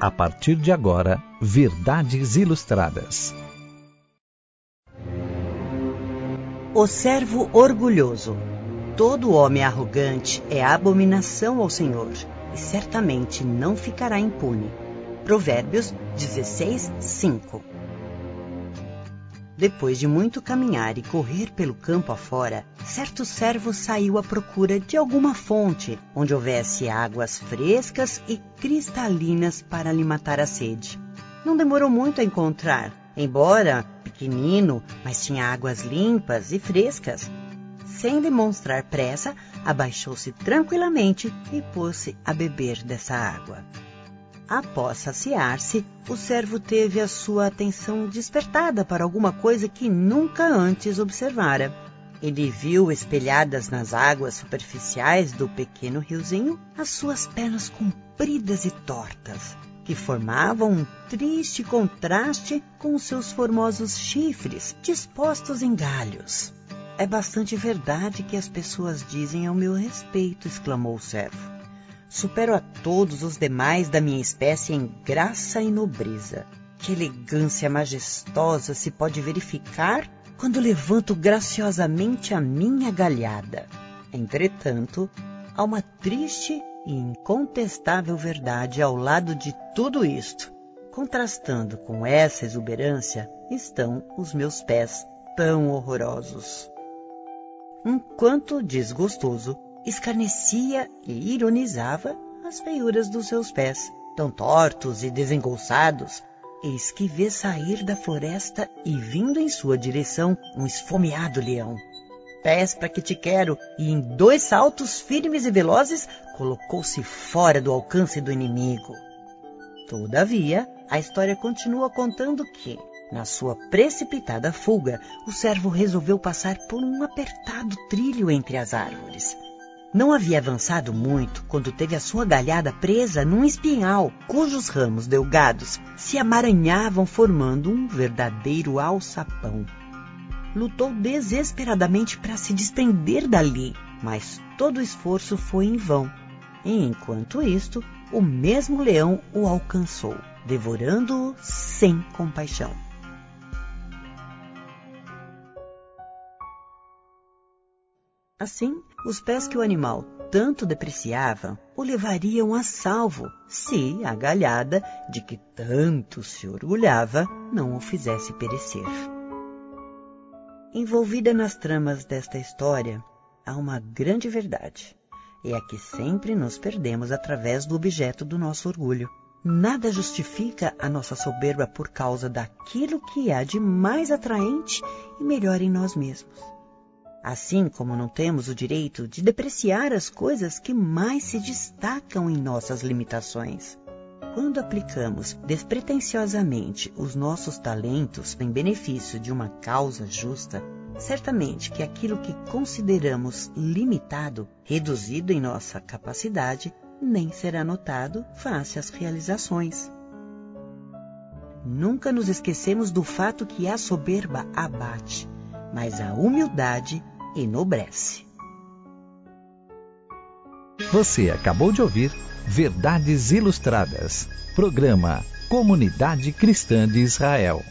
A partir de agora, Verdades Ilustradas. O servo orgulhoso. Todo homem arrogante é abominação ao Senhor, e certamente não ficará impune. Provérbios 16, 5 depois de muito caminhar e correr pelo campo afora, certo servo saiu à procura de alguma fonte onde houvesse águas frescas e cristalinas para lhe matar a sede. Não demorou muito a encontrar, embora pequenino, mas tinha águas limpas e frescas. Sem demonstrar pressa, abaixou-se tranquilamente e pôs-se a beber dessa água. Após saciar-se, o servo teve a sua atenção despertada para alguma coisa que nunca antes observara. Ele viu espelhadas nas águas superficiais do pequeno riozinho as suas pernas compridas e tortas, que formavam um triste contraste com os seus formosos chifres dispostos em galhos. É bastante verdade que as pessoas dizem ao meu respeito, exclamou o servo. Supero a todos os demais da minha espécie em graça e nobreza. Que elegância majestosa se pode verificar quando levanto graciosamente a minha galhada. Entretanto, há uma triste e incontestável verdade ao lado de tudo isto. Contrastando com essa exuberância estão os meus pés tão horrorosos. Enquanto desgostoso, escarnecia e ironizava as feiuras dos seus pés, tão tortos e desengolçados. Eis que vê sair da floresta e vindo em sua direção um esfomeado leão. Pés para que te quero, e em dois saltos firmes e velozes colocou-se fora do alcance do inimigo. Todavia, a história continua contando que, na sua precipitada fuga, o servo resolveu passar por um apertado trilho entre as árvores. Não havia avançado muito quando teve a sua galhada presa num espinhal, cujos ramos delgados se amaranhavam formando um verdadeiro alçapão. Lutou desesperadamente para se desprender dali, mas todo o esforço foi em vão. E enquanto isto, o mesmo leão o alcançou, devorando-o sem compaixão. Assim, os pés que o animal tanto depreciava o levariam a salvo se a galhada de que tanto se orgulhava não o fizesse perecer. Envolvida nas tramas desta história há uma grande verdade. É a que sempre nos perdemos através do objeto do nosso orgulho. Nada justifica a nossa soberba por causa daquilo que há de mais atraente e melhor em nós mesmos. Assim como não temos o direito de depreciar as coisas que mais se destacam em nossas limitações. Quando aplicamos despretensiosamente os nossos talentos em benefício de uma causa justa, certamente que aquilo que consideramos limitado, reduzido em nossa capacidade, nem será notado face às realizações. Nunca nos esquecemos do fato que a soberba abate, mas a humildade enobrece. Você acabou de ouvir Verdades Ilustradas, programa Comunidade Cristã de Israel.